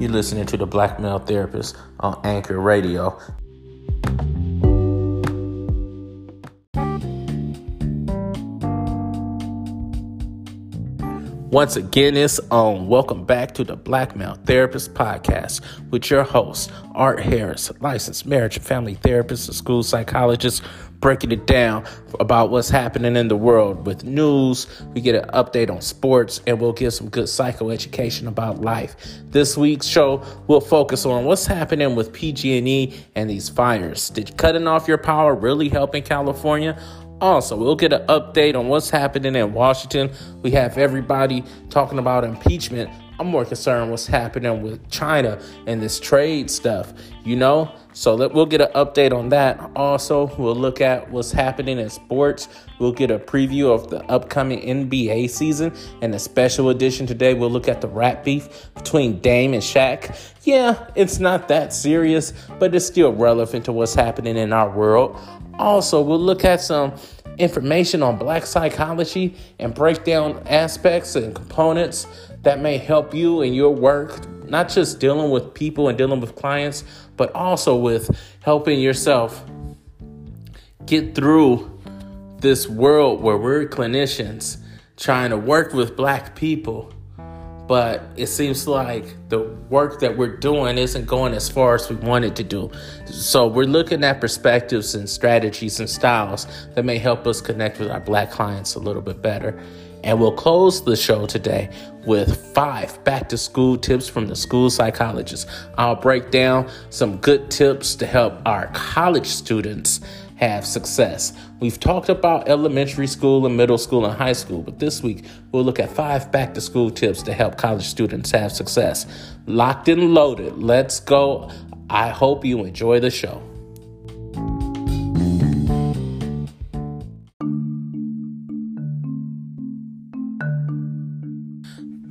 You're listening to the Black Male Therapist on Anchor Radio. Once again, it's on. Welcome back to the Black Male Therapist Podcast with your host, Art Harris, licensed marriage and family therapist and school psychologist, breaking it down about what's happening in the world with news. We get an update on sports, and we'll give some good psychoeducation about life. This week's show will focus on what's happening with PG&E and these fires. Did cutting off your power really help in California? Also, we'll get an update on what's happening in Washington. We have everybody talking about impeachment. I'm more concerned what's happening with China and this trade stuff, you know? So let, we'll get an update on that. Also, we'll look at what's happening in sports. We'll get a preview of the upcoming NBA season and a special edition today. We'll look at the rap beef between Dame and Shaq. Yeah, it's not that serious, but it's still relevant to what's happening in our world. Also, we'll look at some information on black psychology and break down aspects and components that may help you in your work, not just dealing with people and dealing with clients, but also with helping yourself get through this world where we're clinicians trying to work with black people but it seems like the work that we're doing isn't going as far as we wanted to do. So we're looking at perspectives and strategies and styles that may help us connect with our black clients a little bit better. And we'll close the show today with five back to school tips from the school psychologist. I'll break down some good tips to help our college students have success. We've talked about elementary school and middle school and high school, but this week we'll look at five back to school tips to help college students have success. Locked and loaded. Let's go. I hope you enjoy the show.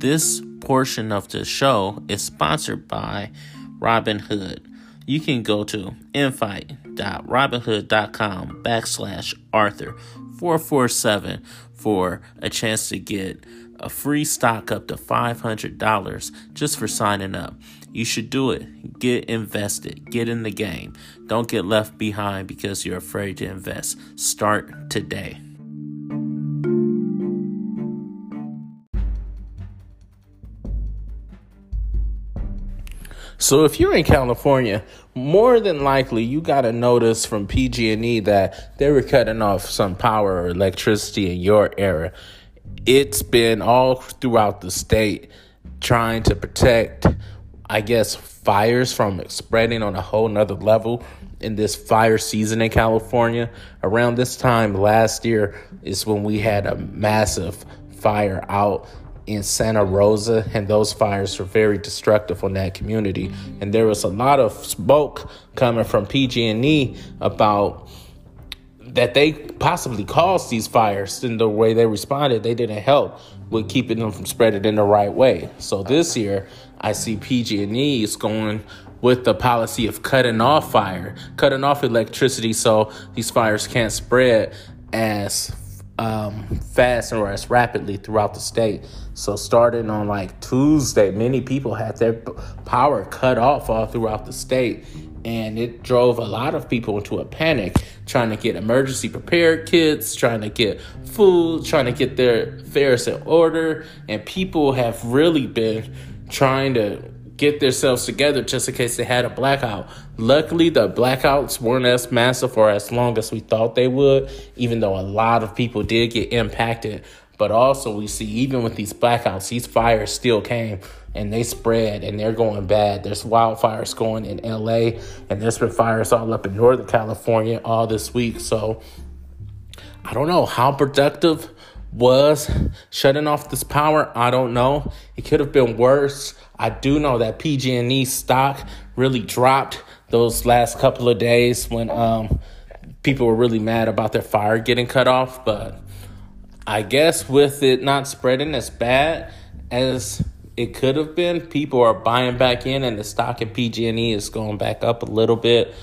This portion of the show is sponsored by Robinhood you can go to invite.robinhood.com backslash Arthur 447 for a chance to get a free stock up to $500 just for signing up. You should do it. Get invested. Get in the game. Don't get left behind because you're afraid to invest. Start today. So if you're in California, more than likely you got a notice from PG&E that they were cutting off some power or electricity in your area. It's been all throughout the state trying to protect, I guess, fires from spreading on a whole nother level in this fire season in California. Around this time last year is when we had a massive fire out in Santa Rosa, and those fires were very destructive on that community. And there was a lot of smoke coming from PG&E about that they possibly caused these fires. In the way they responded, they didn't help with keeping them from spreading in the right way. So this year, I see PG&E is going with the policy of cutting off fire, cutting off electricity, so these fires can't spread as um, fast or as rapidly throughout the state. So, starting on like Tuesday, many people had their power cut off all throughout the state. And it drove a lot of people into a panic, trying to get emergency prepared kits, trying to get food, trying to get their affairs in order. And people have really been trying to get themselves together just in case they had a blackout. Luckily, the blackouts weren't as massive or as long as we thought they would, even though a lot of people did get impacted. But also, we see even with these blackouts, these fires still came and they spread and they're going bad. There's wildfires going in LA, and there's been fires all up in Northern California all this week. So, I don't know how productive was shutting off this power. I don't know. It could have been worse. I do know that PG&E stock really dropped those last couple of days when um, people were really mad about their fire getting cut off. But I guess with it not spreading as bad as it could have been, people are buying back in, and the stock in PG&E is going back up a little bit.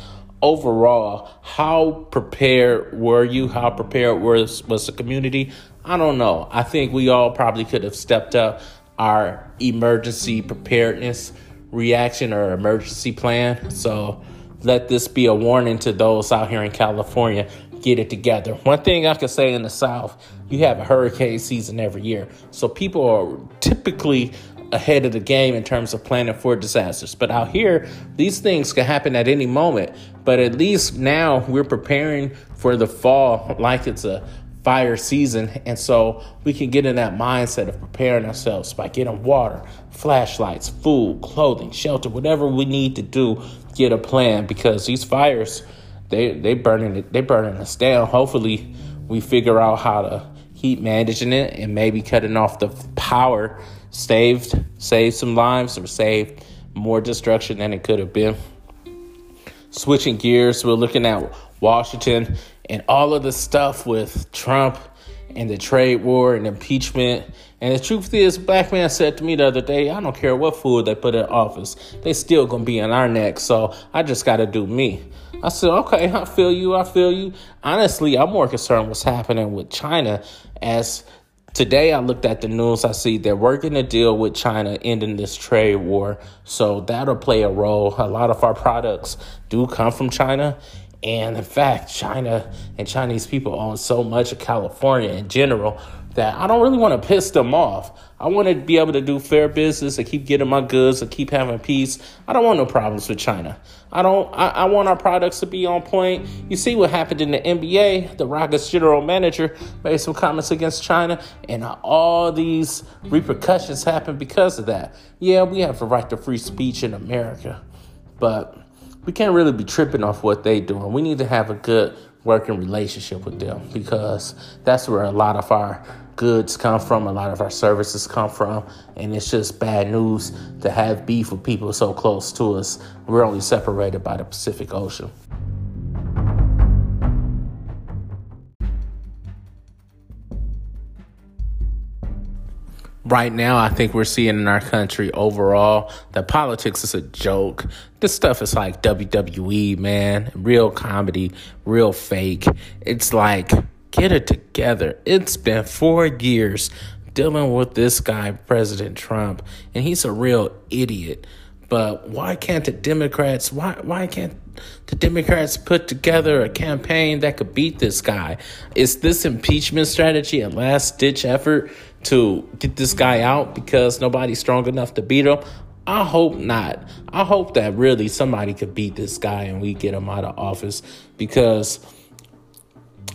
Overall, how prepared were you? How prepared was was the community? I don't know. I think we all probably could have stepped up our emergency preparedness reaction or emergency plan. So let this be a warning to those out here in California. Get it together. One thing I can say in the South, you have a hurricane season every year. So people are typically ahead of the game in terms of planning for disasters. But out here, these things can happen at any moment. But at least now we're preparing for the fall like it's a fire season. And so we can get in that mindset of preparing ourselves by getting water, flashlights, food, clothing, shelter, whatever we need to do, get a plan because these fires, they they burning it, they burning us down. Hopefully we figure out how to keep managing it and maybe cutting off the power saved saved some lives or saved more destruction than it could have been. Switching gears, we're looking at Washington and all of the stuff with Trump and the trade war and impeachment. And the truth is, black man said to me the other day, I don't care what food they put in office, they still gonna be on our neck. So I just gotta do me. I said, okay, I feel you, I feel you. Honestly, I'm more concerned what's happening with China as Today, I looked at the news. I see they're working a deal with China ending this trade war. So that'll play a role. A lot of our products do come from China. And in fact, China and Chinese people own so much of California in general that I don't really want to piss them off. I want to be able to do fair business and keep getting my goods and keep having peace. I don't want no problems with China. I don't. I, I want our products to be on point. You see what happened in the NBA? The Rockets general manager made some comments against China, and all these repercussions happened because of that. Yeah, we have the right to free speech in America, but we can't really be tripping off what they doing. We need to have a good working relationship with them because that's where a lot of our goods come from, a lot of our services come from, and it's just bad news to have beef with people so close to us. We're only separated by the Pacific Ocean. Right now I think we're seeing in our country overall that politics is a joke. This stuff is like WWE, man. Real comedy, real fake. It's like get it together. It's been 4 years dealing with this guy President Trump and he's a real idiot. But why can't the Democrats why why can't the Democrats put together a campaign that could beat this guy? Is this impeachment strategy a last ditch effort to get this guy out because nobody's strong enough to beat him? I hope not. I hope that really somebody could beat this guy and we get him out of office because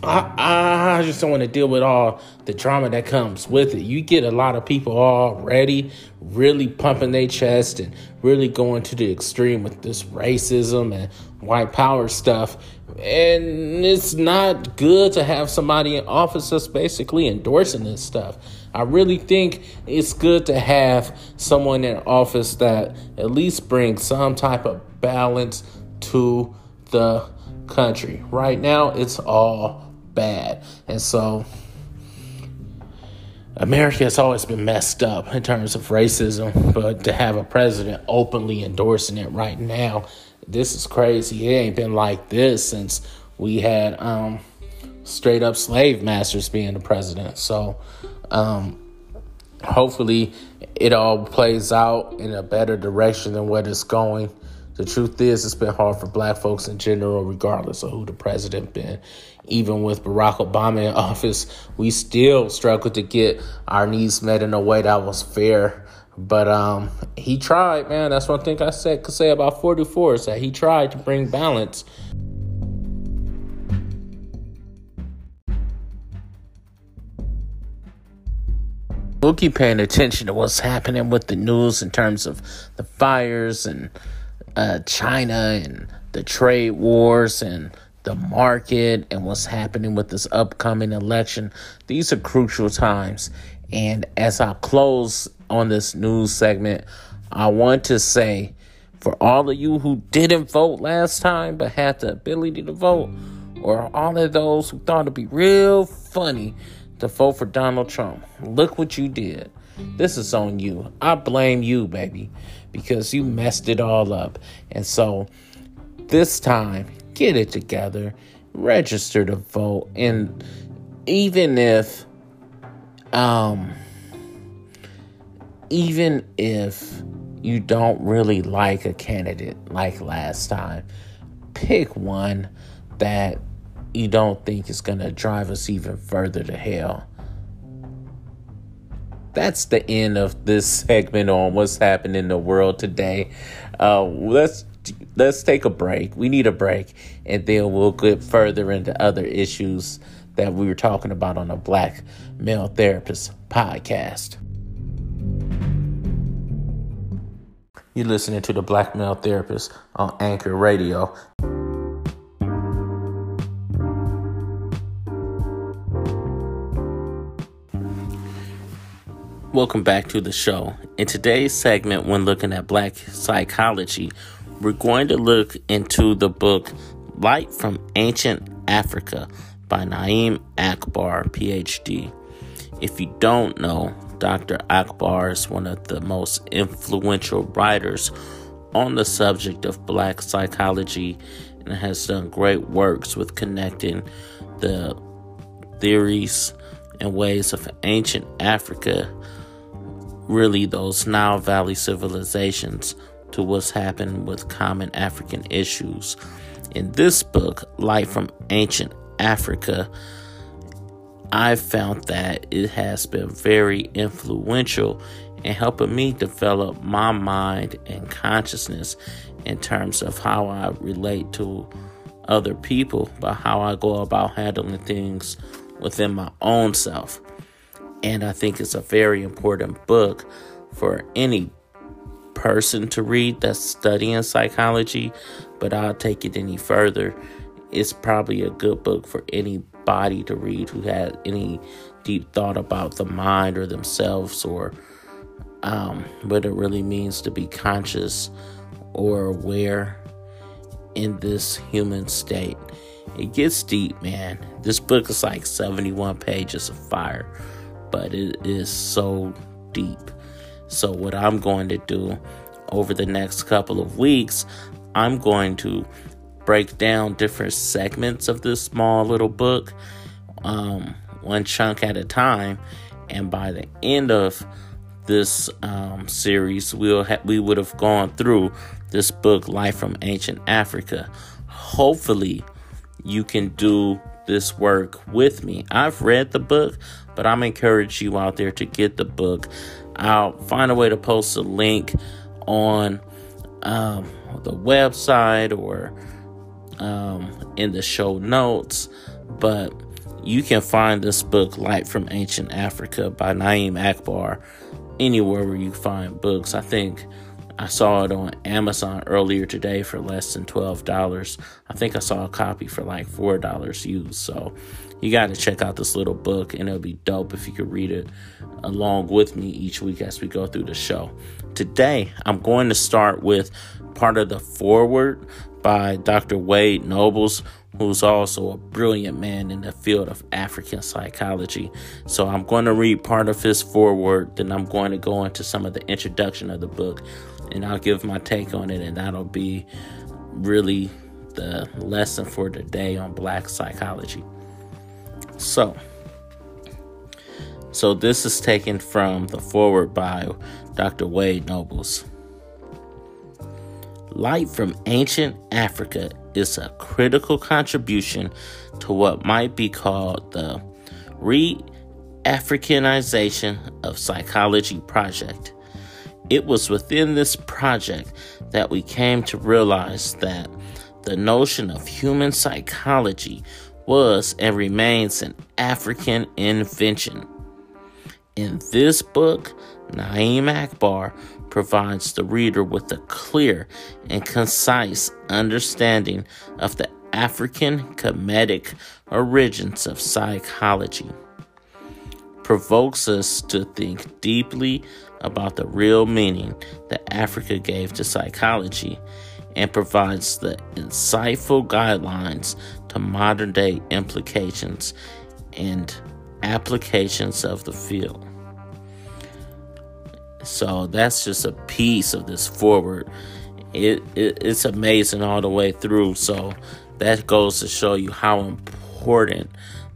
I, I just don't want to deal with all the drama that comes with it. You get a lot of people already really pumping their chest and really going to the extreme with this racism and white power stuff. And it's not good to have somebody in office that's basically endorsing this stuff. I really think it's good to have someone in office that at least brings some type of balance to the country. Right now, it's all bad. And so, America has always been messed up in terms of racism, but to have a president openly endorsing it right now, this is crazy. It ain't been like this since we had um, straight up slave masters being the president. So, um, hopefully, it all plays out in a better direction than what it's going. The truth is, it's been hard for black folks in general, regardless of who the president been. Even with Barack Obama in office, we still struggled to get our needs met in a way that was fair. But um, he tried, man. That's one thing I said could say about 44 is that he tried to bring balance we'll keep paying attention to what's happening with the news in terms of the fires and uh, China and the trade wars and the market and what's happening with this upcoming election. These are crucial times. And as I close on this news segment, I want to say for all of you who didn't vote last time but had the ability to vote, or all of those who thought it'd be real funny to vote for Donald Trump. Look what you did. This is on you. I blame you, baby, because you messed it all up. And so this time, get it together, register to vote, and even if, um, even if you don't really like a candidate like last time, pick one that you don't think is going to drive us even further to hell. That's the end of this segment on what's happening in the world today. Uh, let's let's take a break. We need a break, and then we'll get further into other issues that we were talking about on the Black Male Therapist podcast. You're listening to the Black Male Therapist on Anchor Radio. Welcome back to the show. In today's segment, when looking at black psychology, we're going to look into the book Light from Ancient Africa by Na'im Akbar, PhD. If you don't know, Dr. Akbar is one of the most influential writers on the subject of black psychology and has done great works with connecting the theories and ways of ancient Africa, really those Nile Valley civilizations, to what's happened with common African issues. In this book, Light from Ancient Africa, I found that it has been very influential in helping me develop my mind and consciousness in terms of how I relate to other people, but how I go about handling things within my own self. And I think it's a very important book for any person to read that's studying psychology, but I'll take it any further. It's probably a good book for anybody to read who had any deep thought about the mind or themselves or um, what it really means to be conscious or aware in this human state. It gets deep, man. This book is like 71 pages of fire, but it is so deep. So, what I'm going to do over the next couple of weeks, I'm going to break down different segments of this small little book, um, one chunk at a time. And by the end of this um, series, we'll ha- we would have gone through this book, Light from Ancient Africa. Hopefully, you can do this work with me. I've read the book, but I'm encourage you out there to get the book. I'll find a way to post a link on um, the website or um, in the show notes, but you can find this book, Light from Ancient Africa by Na'im Akbar, anywhere where you find books. I think I saw it on Amazon earlier today for less than $12. I think I saw a copy for like $4 used. So you got to check out this little book, and it'll be dope if you could read it along with me each week as we go through the show. Today, I'm going to start with part of the foreword by Dr. Wade Nobles, who's also a brilliant man in the field of African psychology. So I'm going to read part of his foreword, then I'm going to go into some of the introduction of the book, and I'll give my take on it, and that'll be really the lesson for today on black psychology. So, so this is taken from the foreword by Dr. Wade Nobles. Light from ancient Africa is a critical contribution to what might be called the re Africanization of Psychology Project. It was within this project that we came to realize that the notion of human psychology was and remains an African invention. In this book, Na'im Akbar provides the reader with a clear and concise understanding of the African Kemetic origins of psychology, provokes us to think deeply about the real meaning that Africa gave to psychology, and provides the insightful guidelines to modern day implications and applications of the field. So that's just a piece of this forward. It, it it's amazing all the way through. So that goes to show you how important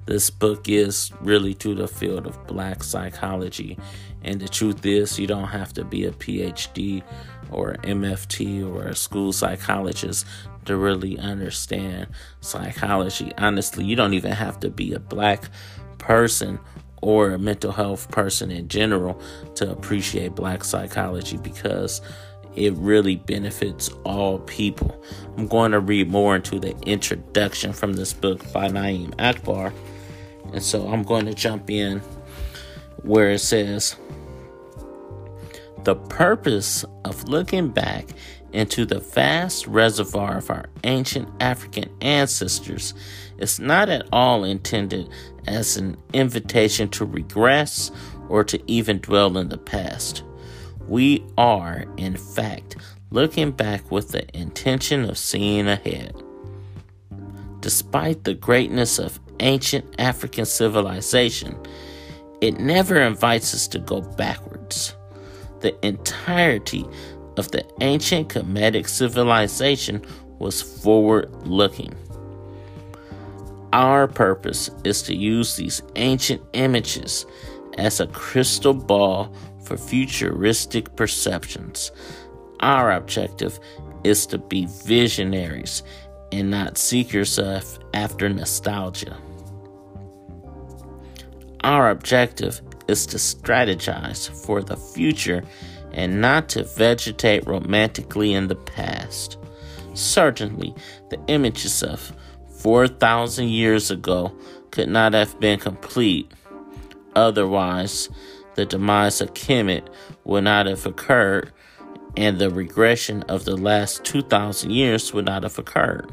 this book is really to the field of black psychology. And the truth is, you don't have to be a PhD or MFT or a school psychologist to really understand psychology. Honestly, you don't even have to be a black person or a mental health person in general to appreciate black psychology because it really benefits all people. I'm going to read more into the introduction from this book by Na'im Akbar. And so I'm going to jump in where it says The purpose of looking back into the vast reservoir of our ancient African ancestors is not at all intended as an invitation to regress or to even dwell in the past. We are, in fact, looking back with the intention of seeing ahead. Despite the greatness of ancient African civilization, it never invites us to go backwards. The entirety of the ancient Kemetic civilization was forward looking. Our purpose is to use these ancient images as a crystal ball for futuristic perceptions. Our objective is to be visionaries and not seekers of after nostalgia. Our objective is to strategize for the future and not to vegetate romantically in the past. Certainly, the images of 4,000 years ago could not have been complete. Otherwise, the demise of Kemet would not have occurred, and the regression of the last 2,000 years would not have occurred.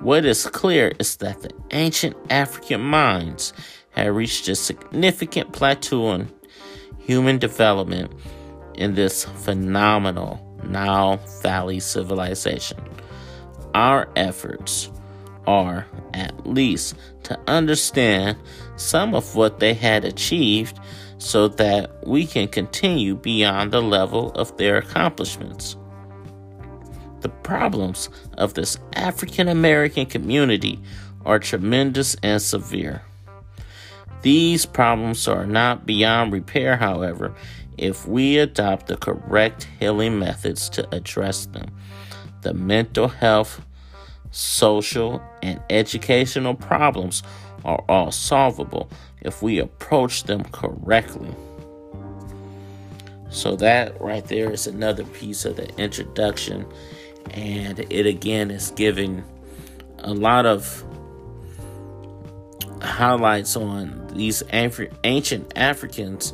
What is clear is that the ancient African minds had reached a significant plateau in human development in this phenomenal Nile Valley civilization. Our efforts are, at least, to understand some of what they had achieved so that we can continue beyond the level of their accomplishments. The problems of this African American community are tremendous and severe. These problems are not beyond repair, however, if we adopt the correct healing methods to address them. The mental health, social, and educational problems are all solvable if we approach them correctly. So, that right there is another piece of the introduction, and it again is giving a lot of highlights on these ancient Africans.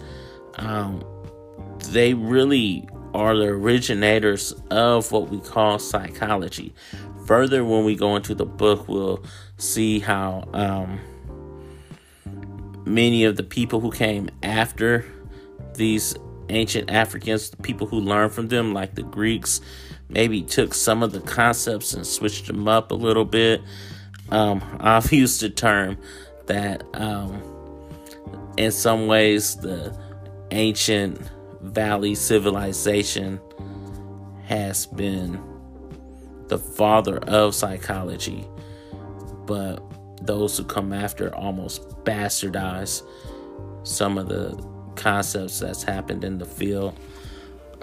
Um, they really are the originators of what we call psychology. Further, when we go into the book, we'll see how um, many of the people who came after these ancient Africans, the people who learned from them, like the Greeks, maybe took some of the concepts and switched them up a little bit. Um, I've used the term that um, in some ways the ancient valley civilization has been the father of psychology, but those who come after almost bastardize some of the concepts that's happened in the field.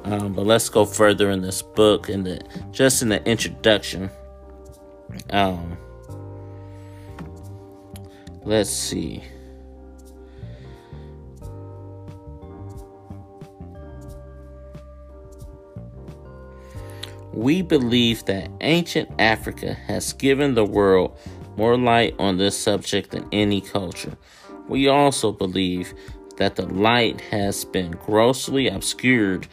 Um, but let's go further in this book in the just in the introduction. Um, let's see. We believe that ancient Africa has given the world more light on this subject than any culture. We also believe that the light has been grossly obscured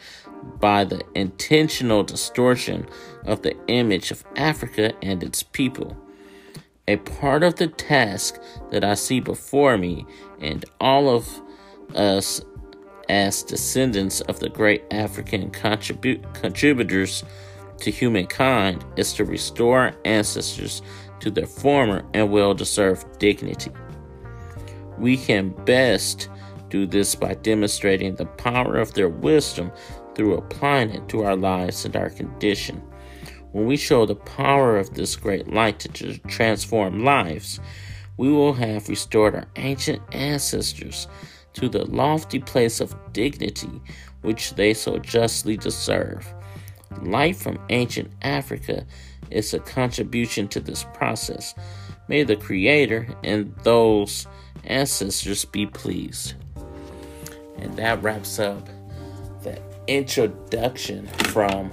by the intentional distortion of the image of Africa and its people. A part of the task that I see before me and all of us as descendants of the great African contribu- contributors to humankind is to restore our ancestors to their former and well deserved dignity. We can best do this by demonstrating the power of their wisdom through applying it to our lives and our condition. When we show the power of this great light to transform lives, we will have restored our ancient ancestors to the lofty place of dignity which they so justly deserve. Light from ancient Africa is a contribution to this process. May the Creator and those ancestors be pleased. And that wraps up the introduction from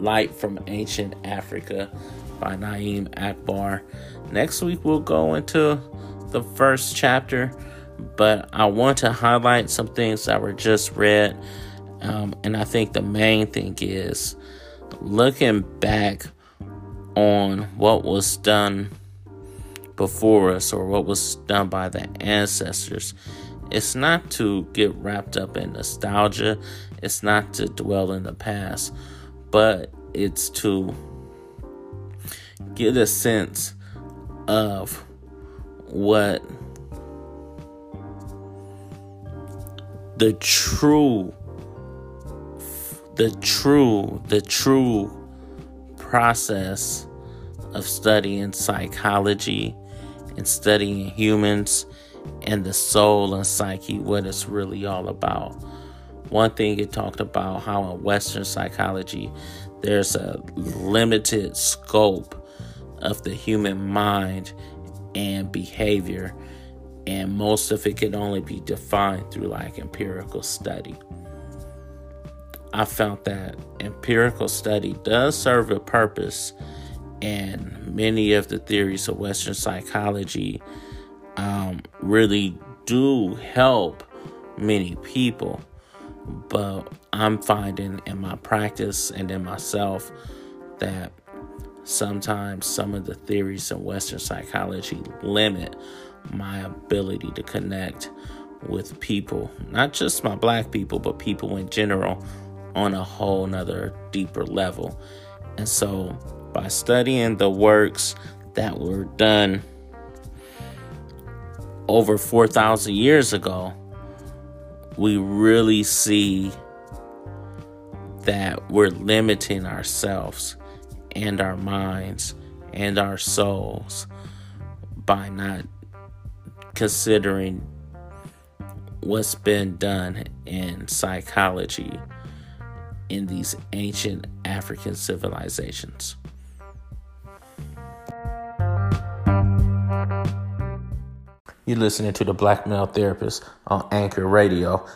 Light from Ancient Africa by Na'im Akbar. Next week, we'll go into the first chapter, but I want to highlight some things that were just read. Um, and I think the main thing is looking back on what was done before us or what was done by the ancestors. It's not to get wrapped up in nostalgia, it's not to dwell in the past, but it's to get a sense of what the true the true the true process of studying psychology and studying humans and the soul and psyche what it's really all about one thing it talked about how in western psychology there's a limited scope of the human mind and behavior, and most of it can only be defined through like empirical study. I found that empirical study does serve a purpose, and many of the theories of Western psychology um, really do help many people. But I'm finding in my practice and in myself that sometimes some of the theories in Western psychology limit my ability to connect with people, not just my black people, but people in general on a whole nother deeper level. And so by studying the works that were done over 4,000 years ago, we really see that we're limiting ourselves and our minds and our souls by not considering what's been done in psychology in these ancient African civilizations. You're listening to the Black Male Therapist on Anchor Radio.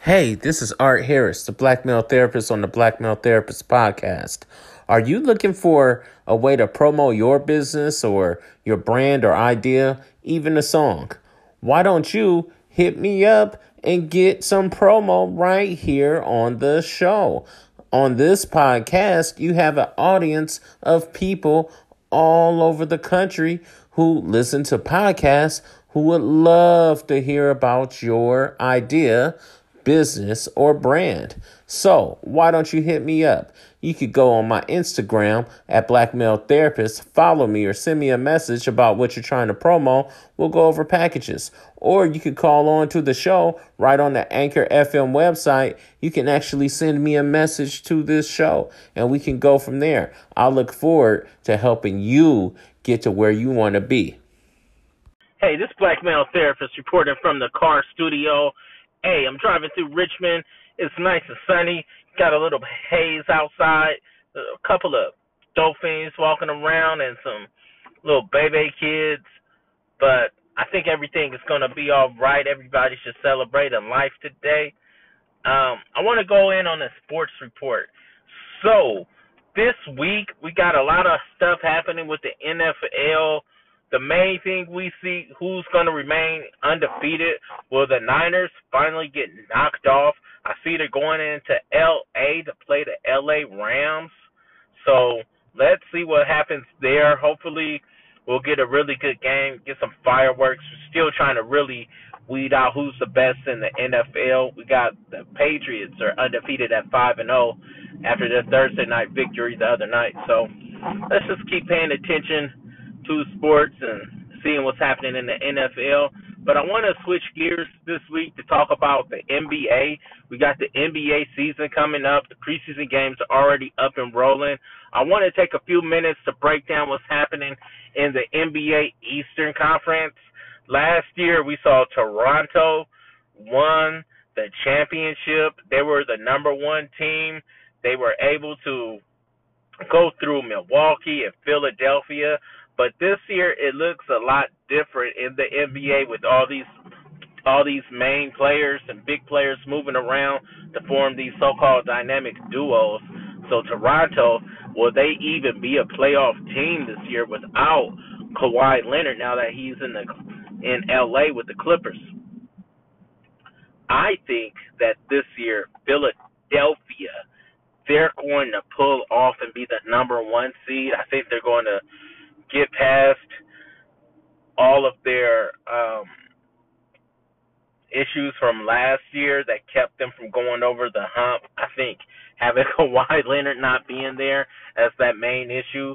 Hey, this is Art Harris, the Black Male Therapist on the Black Male Therapist podcast. Are you looking for a way to promote your business or your brand or idea, even a song? Why don't you hit me up and get some promo right here on the show? On this podcast, you have an audience of people all over the country who listen to podcasts who would love to hear about your idea, business, or brand. So, why don't you hit me up? You could go on my Instagram at Black Male Therapist, follow me, or send me a message about what you're trying to promo. We'll go over packages. Or you could call on to the show right on the Anchor FM website. You can actually send me a message to this show and we can go from there. I look forward to helping you get to where you want to be. Hey, this Black Male Therapist reporting from the car studio. Hey, I'm driving through Richmond it's nice and sunny. Got a little haze outside. A couple of dolphins walking around and some little baby kids. But I think everything is going to be all right. Everybody should celebrate in life today. Um, I want to go in on a sports report. So, this week we got a lot of stuff happening with the NFL the main thing we see who's going to remain undefeated will the Niners finally get knocked off. I see they're going into LA to play the LA Rams. So let's see what happens there. Hopefully we'll get a really good game, get some fireworks. We're still trying to really weed out who's the best in the NFL. We got the Patriots are undefeated at 5 and 0 after their Thursday night victory the other night. So let's just keep paying attention to sports and seeing what's happening in the NFL. But I want to switch gears this week to talk about the NBA. We got the NBA season coming up. The preseason games are already up and rolling. I want to take a few minutes to break down what's happening in the NBA Eastern Conference. Last year, we saw Toronto won the championship. They were the number one team. They were able to go through Milwaukee and Philadelphia. But this year, it looks a lot different in the NBA with all these all these main players and big players moving around to form these so-called dynamic duos. So Toronto, will they even be a playoff team this year without Kawhi Leonard now that he's in the in LA with the Clippers? I think that this year Philadelphia they're going to pull off and be the number one seed. I think they're going to get past all of their um, issues from last year that kept them from going over the hump. I think having Kawhi Leonard not being there as that main issue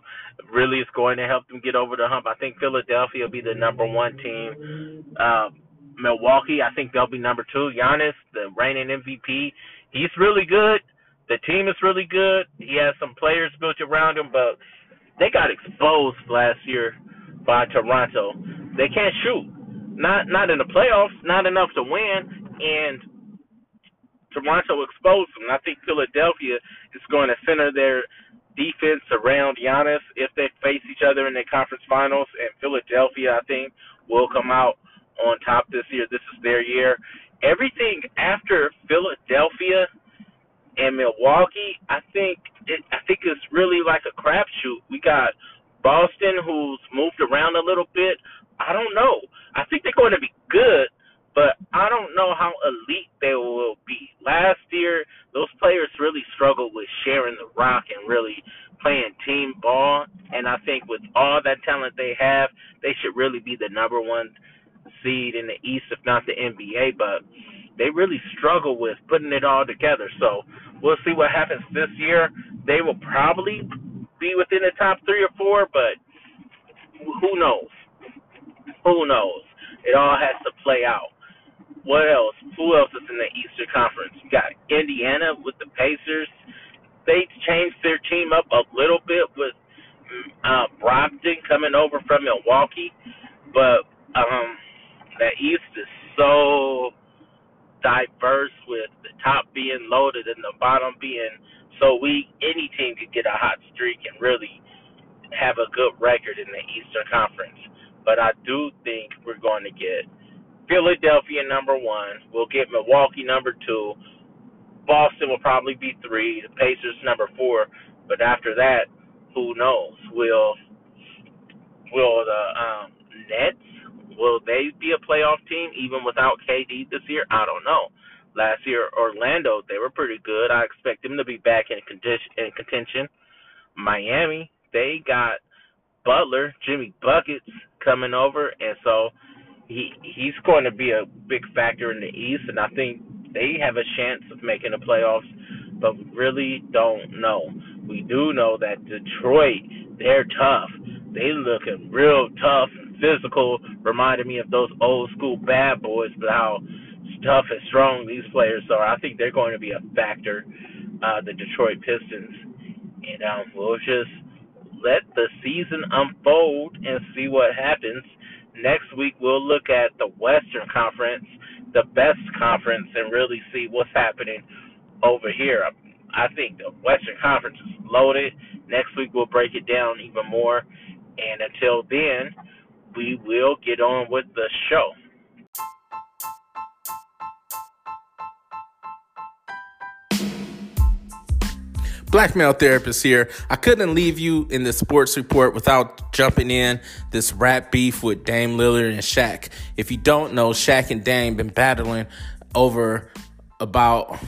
really is going to help them get over the hump. I think Philadelphia will be the number one team. Uh, Milwaukee, I think they'll be number two. Giannis, the reigning MVP, he's really good. The team is really good. He has some players built around him, but they got exposed last year by Toronto. They can't shoot. Not not in the playoffs, not enough to win, and Toronto exposed them. I think Philadelphia is going to center their defense around Giannis if they face each other in the conference finals. And Philadelphia, I think, will come out on top this year. This is their year. Everything after Philadelphia and Milwaukee, I think it, I think it's really like a crapshoot. We got Boston, who's moved around a little bit. I don't know. I think they're going to be good, but I don't know how elite they will be. Last year, those players really struggled with sharing the rock and really playing team ball. And I think with all that talent they have, they should really be the number one seed in the East, if not the NBA. But they really struggle with putting it all together. So we'll see what happens this year. They will probably be within the top three or four, but who knows? Who knows? It all has to play out. What else? Who else is in the Eastern Conference? You got Indiana with the Pacers. They changed their team up a little bit with uh, Brogdon coming over from Milwaukee, but um, the East is so diverse with the top being loaded and the bottom being so weak. Any team could get a hot streak and really have a good record in the Eastern Conference. But I do think we're going to get Philadelphia number one. We'll get Milwaukee number two. Boston will probably be three. The Pacers number four. But after that, who knows? Will will the um, Nets will they be a playoff team even without KD this year? I don't know. Last year, Orlando they were pretty good. I expect them to be back in contention. In contention. Miami they got Butler, Jimmy buckets coming over, and so he he's going to be a big factor in the East, and I think they have a chance of making the playoffs, but we really don't know. We do know that Detroit, they're tough. They looking real tough and physical, reminded me of those old school bad boys, but how tough and strong these players are. I think they're going to be a factor, uh, the Detroit Pistons. And um, we'll just let the season unfold and see what happens. Next week, we'll look at the Western Conference, the best conference, and really see what's happening over here. I think the Western Conference is loaded. Next week, we'll break it down even more. And until then, we will get on with the show. Black male therapist here. I couldn't leave you in the sports report without jumping in this rap beef with Dame Lillard and Shaq. If you don't know, Shaq and Dame been battling over about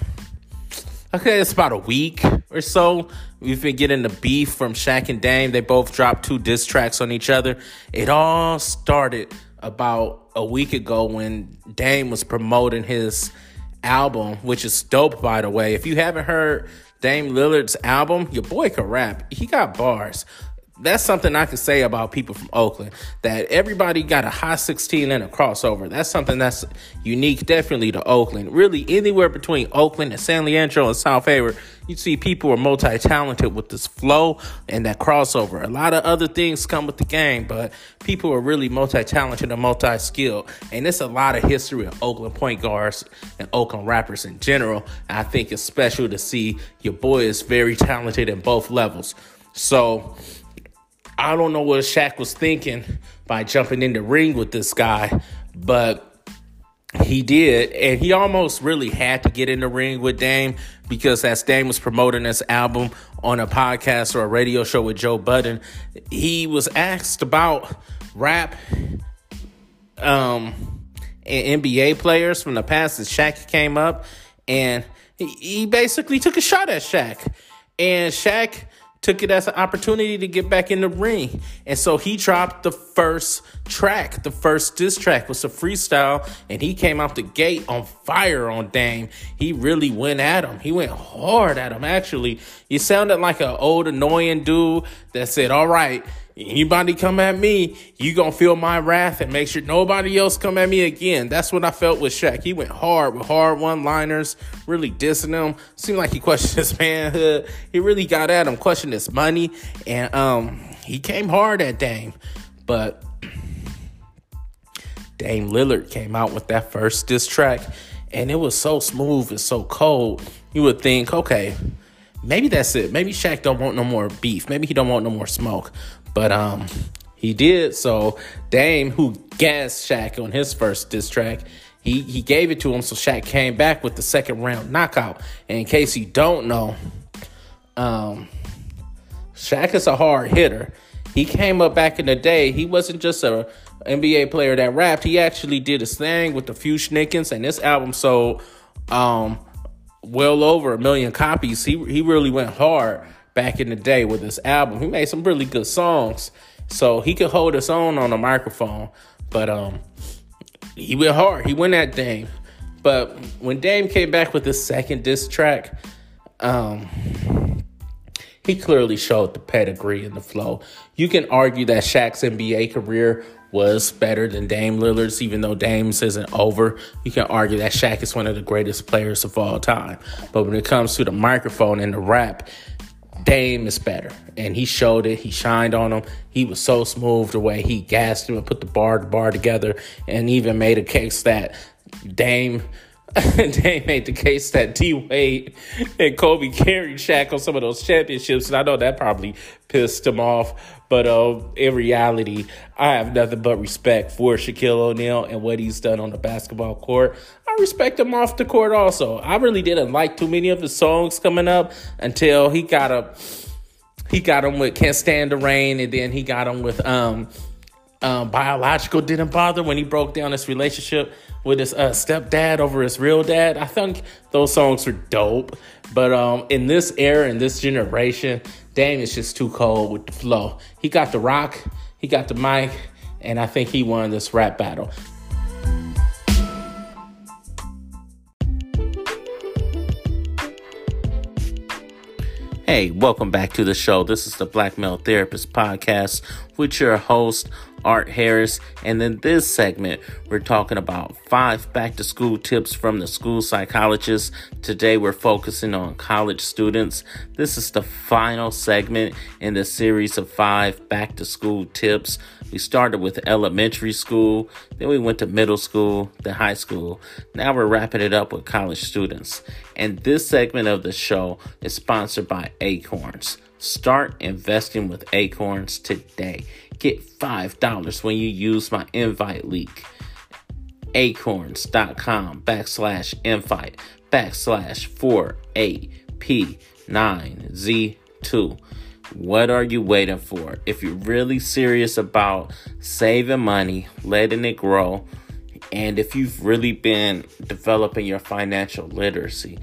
okay, it's about a week or so. We've been getting the beef from Shaq and Dame. They both dropped two diss tracks on each other. It all started about a week ago when Dame was promoting his album, which is dope by the way. If you haven't heard Dame Lillard's album, your boy can rap. He got bars. That's something I can say about people from Oakland that everybody got a high 16 and a crossover. That's something that's unique, definitely to Oakland. Really, anywhere between Oakland and San Leandro and South Hayward, you see people are multi talented with this flow and that crossover. A lot of other things come with the game, but people are really multi talented and multi skilled. And it's a lot of history of Oakland point guards and Oakland rappers in general. I think it's special to see your boy is very talented in both levels. So, I don't know what Shaq was thinking by jumping in the ring with this guy, but he did, and he almost really had to get in the ring with Dame because as Dame was promoting this album on a podcast or a radio show with Joe Budden, he was asked about rap um, and NBA players from the past. And Shaq came up, and he basically took a shot at Shaq, and Shaq took it as an opportunity to get back in the ring. And so he dropped the first track. The first diss track was a freestyle, and he came out the gate on fire on Dame. He really went at him. He went hard at him, actually. He sounded like an old, annoying dude that said, All right, Anybody come at me, you gonna feel my wrath and make sure nobody else come at me again. That's what I felt with Shaq. He went hard with hard one-liners, really dissing him. Seemed like he questioned his manhood. He really got at him, questioned his money, and um, he came hard at Dame. But Dame Lillard came out with that first diss track, and it was so smooth and so cold. You would think, okay, maybe that's it. Maybe Shaq don't want no more beef. Maybe he don't want no more smoke. But um, he did. So Dame, who gassed Shaq on his first diss track, he he gave it to him. So Shaq came back with the second round knockout. And in case you don't know, um, Shaq is a hard hitter. He came up back in the day. He wasn't just a NBA player that rapped. He actually did his thing with the Fu-Schnickens, and this album sold um, well over a million copies. He he really went hard back in the day with this album. He made some really good songs. So he could hold his own on the microphone. But um he went hard. He went at Dame. But when Dame came back with his second diss track, um he clearly showed the pedigree and the flow. You can argue that Shaq's NBA career was better than Dame Lillard's, even though Dame's isn't over. You can argue that Shaq is one of the greatest players of all time. But when it comes to the microphone and the rap, Dame is better. And he showed it. He shined on him. He was so smooth the way he gassed him and put the bar to bar together and even made a case that Dame Dame made the case that D Wade and Kobe carried Shaq on some of those championships, and I know that probably pissed him off. But uh, in reality, I have nothing but respect for Shaquille O'Neal and what he's done on the basketball court. I respect him off the court also. I really didn't like too many of his songs coming up until he got a he got him with Can't Stand the Rain, and then he got him with um, um Biological Didn't Bother when he broke down his relationship with his uh, stepdad over his real dad. I think those songs were dope. But um, in this era, in this generation, Dame is just too cold with the flow. He got the rock, he got the mic, and I think he won this rap battle. Hey, welcome back to the show. This is the Black Male Therapist Podcast with your host, Art Harris. And in this segment, we're talking about five back to school tips from the school psychologist. Today, we're focusing on college students. This is the final segment in the series of five back to school tips. We started with elementary school, then we went to middle school, then high school. Now we're wrapping it up with college students. And this segment of the show is sponsored by Acorns. Start investing with Acorns today. Get $5 when you use my invite link. Acorns.com backslash invite backslash 4AP9Z2. What are you waiting for? If you're really serious about saving money, letting it grow, and if you've really been developing your financial literacy,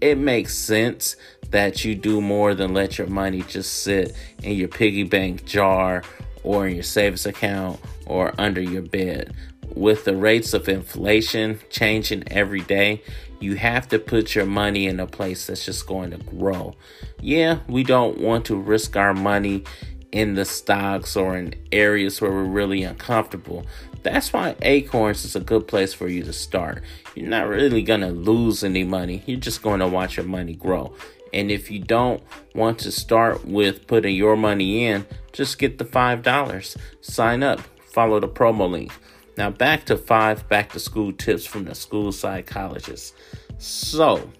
it makes sense that you do more than let your money just sit in your piggy bank jar or in your savings account or under your bed. With the rates of inflation changing every day, you have to put your money in a place that's just going to grow. Yeah, we don't want to risk our money in the stocks or in areas where we're really uncomfortable. That's why Acorns is a good place for you to start. You're not really going to lose any money. You're just going to watch your money grow. And if you don't want to start with putting your money in, just get the $5. Sign up, follow the promo link. Now, back to five back to school tips from the school psychologist. So,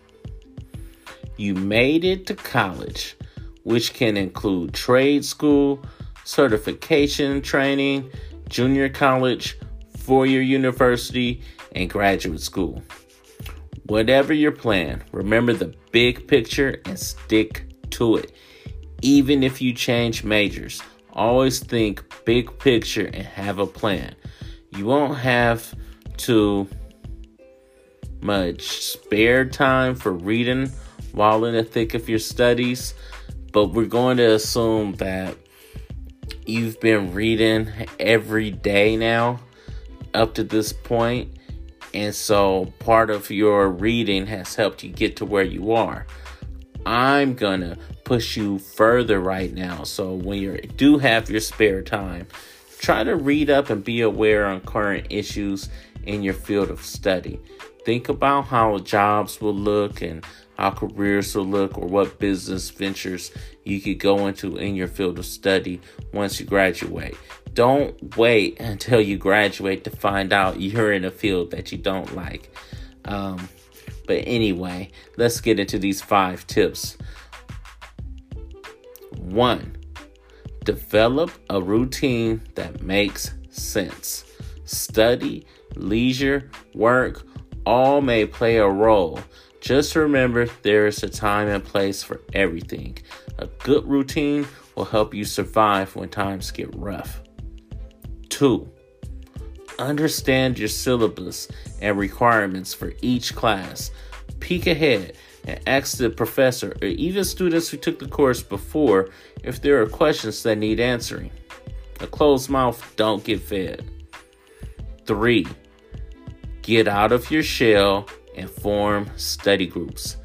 you made it to college, which can include trade school, certification training, junior college, four year university, and graduate school. Whatever your plan, remember the big picture and stick to it. Even if you change majors, always think big picture and have a plan. You won't have too much spare time for reading while in the thick of your studies, but we're going to assume that you've been reading every day now up to this point and so part of your reading has helped you get to where you are. I'm gonna push you further right now. So when you do have your spare time try to read up and be aware on current issues in your field of study. Think about how jobs will look and how careers will look or what business ventures you could go into in your field of study once you graduate. Don't wait until you graduate to find out you're in a field that you don't like. Um, but anyway, let's get into these five tips. One, develop a routine that makes sense. Study, leisure, work all may play a role just remember there is a time and place for everything. A good routine will help you survive when times get rough. 2. Understand your syllabus and requirements for each class. Peek ahead and ask the professor or even students who took the course before if there are questions that need answering. A closed mouth don't get fed. 3. Get out of your shell and form study groups.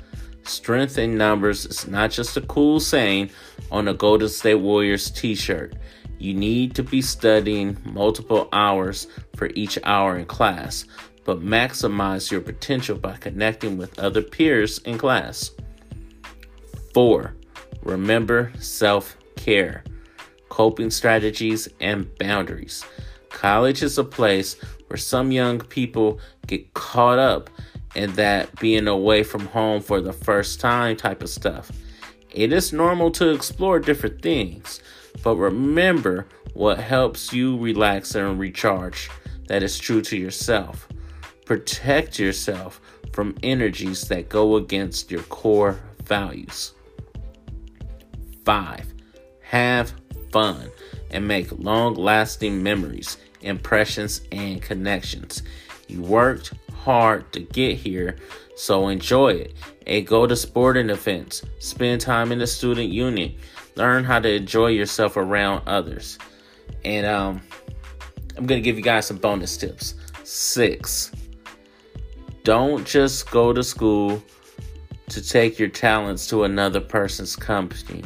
Strength in numbers is not just a cool saying on a Golden State Warriors t shirt. You need to be studying multiple hours for each hour in class, but maximize your potential by connecting with other peers in class. 4. Remember self care, coping strategies, and boundaries. College is a place where some young people get caught up in that being away from home for the first time type of stuff. It is normal to explore different things, but remember what helps you relax and recharge. That is true to yourself. Protect yourself from energies that go against your core values. 5. Have fun and make long lasting memories, impressions, and connections. You worked hard to get here, so enjoy it. And go to sporting events, spend time in the student union, learn how to enjoy yourself around others. And um, I'm gonna give you guys some bonus tips. Six, don't just go to school to take your talents to another person's company.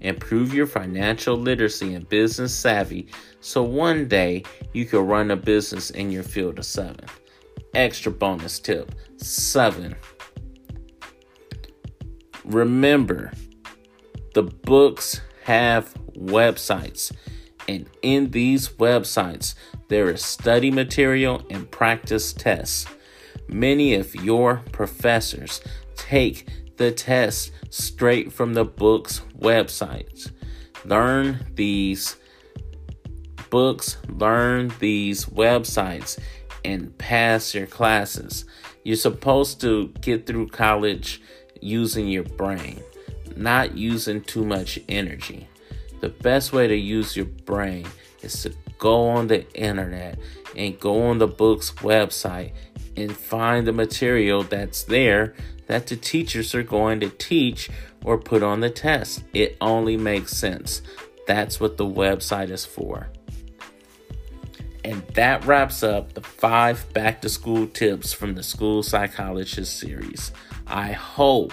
Improve your financial literacy and business savvy so one day you can run a business in your field of seven extra bonus tip. Seven. Remember, the books have websites, and in these websites, there is study material and practice tests. Many of your professors take the tests straight from the book's websites. Learn these books, learn these websites, and pass your classes. You're supposed to get through college using your brain, not using too much energy. The best way to use your brain is to go on the internet and go on the book's website and find the material that's there that the teachers are going to teach or put on the test. It only makes sense. That's what the website is for. And that wraps up the five back to school tips from the School Psychologist series. I hope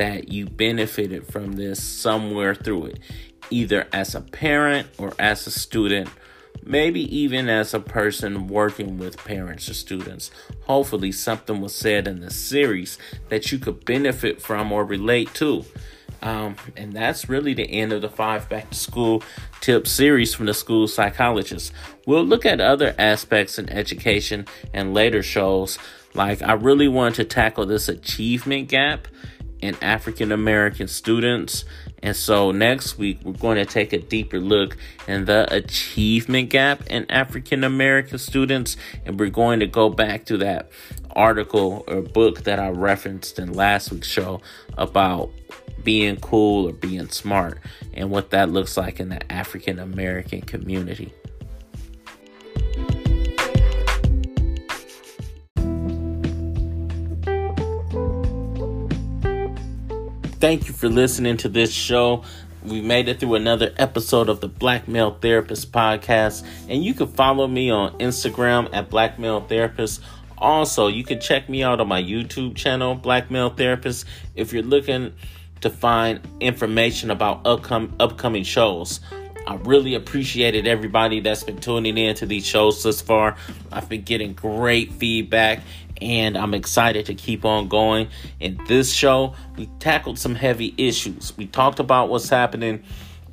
that you benefited from this somewhere through it. either as a parent or as a student, maybe even as a person working with parents or students. Hopefully, something was said in the series that you could benefit from or relate to. Um, and that's really the end of the five back to school tip series from the school psychologist. We'll look at other aspects in education and later shows. Like, I really want to tackle this achievement gap in African American students. And so next week, we're going to take a deeper look in the achievement gap in African American students. And we're going to go back to that article or book that I referenced in last week's show about being cool or being smart and what that looks like in the African American community. Thank you for listening to this show. We made it through another episode of the Black Male Therapist podcast, and you can follow me on Instagram at Black Male Therapist. Also, you can check me out on my YouTube channel, Black Male Therapist, if you're looking to find information about upcom- upcoming shows. I really appreciated everybody that's been tuning in to these shows thus far. I've been getting great feedback and I'm excited to keep on going. In this show, we tackled some heavy issues. We talked about what's happening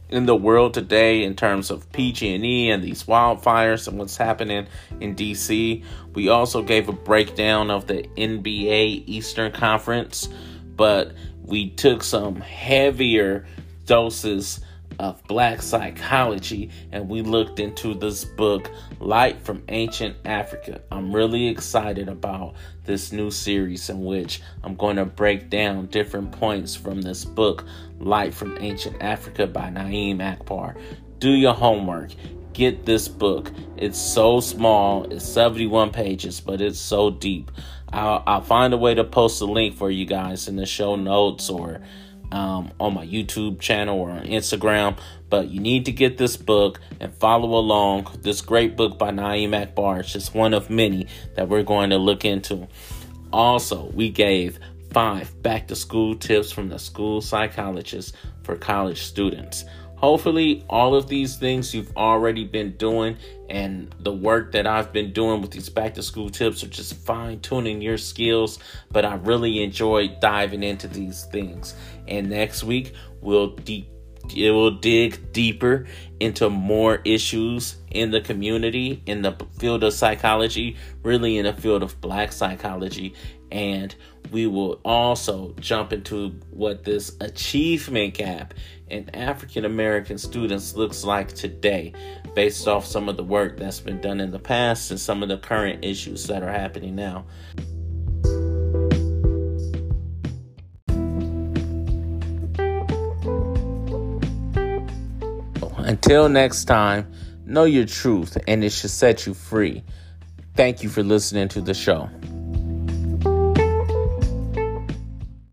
in the world today in terms of PG&E and these wildfires and what's happening in DC. We also gave a breakdown of the NBA Eastern Conference, but we took some heavier doses of black psychology and we looked into this book light from ancient africa. I'm really excited about this new series in which i'm going to break down different points from this book light from ancient africa by na'im akbar. Do your homework. Get this book. It's so small. It's 71 pages but it's so deep. I'll, I'll find a way to post a link for you guys in the show notes or um, on my YouTube channel or on Instagram. But you need to get this book and follow along. This great book by Na'im Akbar is just one of many that we're going to look into. Also, we gave five back to school tips from the school psychologist for college students. Hopefully, all of these things you've already been doing, and the work that I've been doing with these back to school tips are just fine tuning your skills. But I really enjoyed diving into these things. And next week, we'll deep it will dig deeper into more issues in the community, in the field of psychology, really in the field of black psychology. And we will also jump into what this achievement gap in African American students looks like today, based off some of the work that's been done in the past and some of the current issues that are happening now. Until next time, know your truth and it should set you free. Thank you for listening to the show.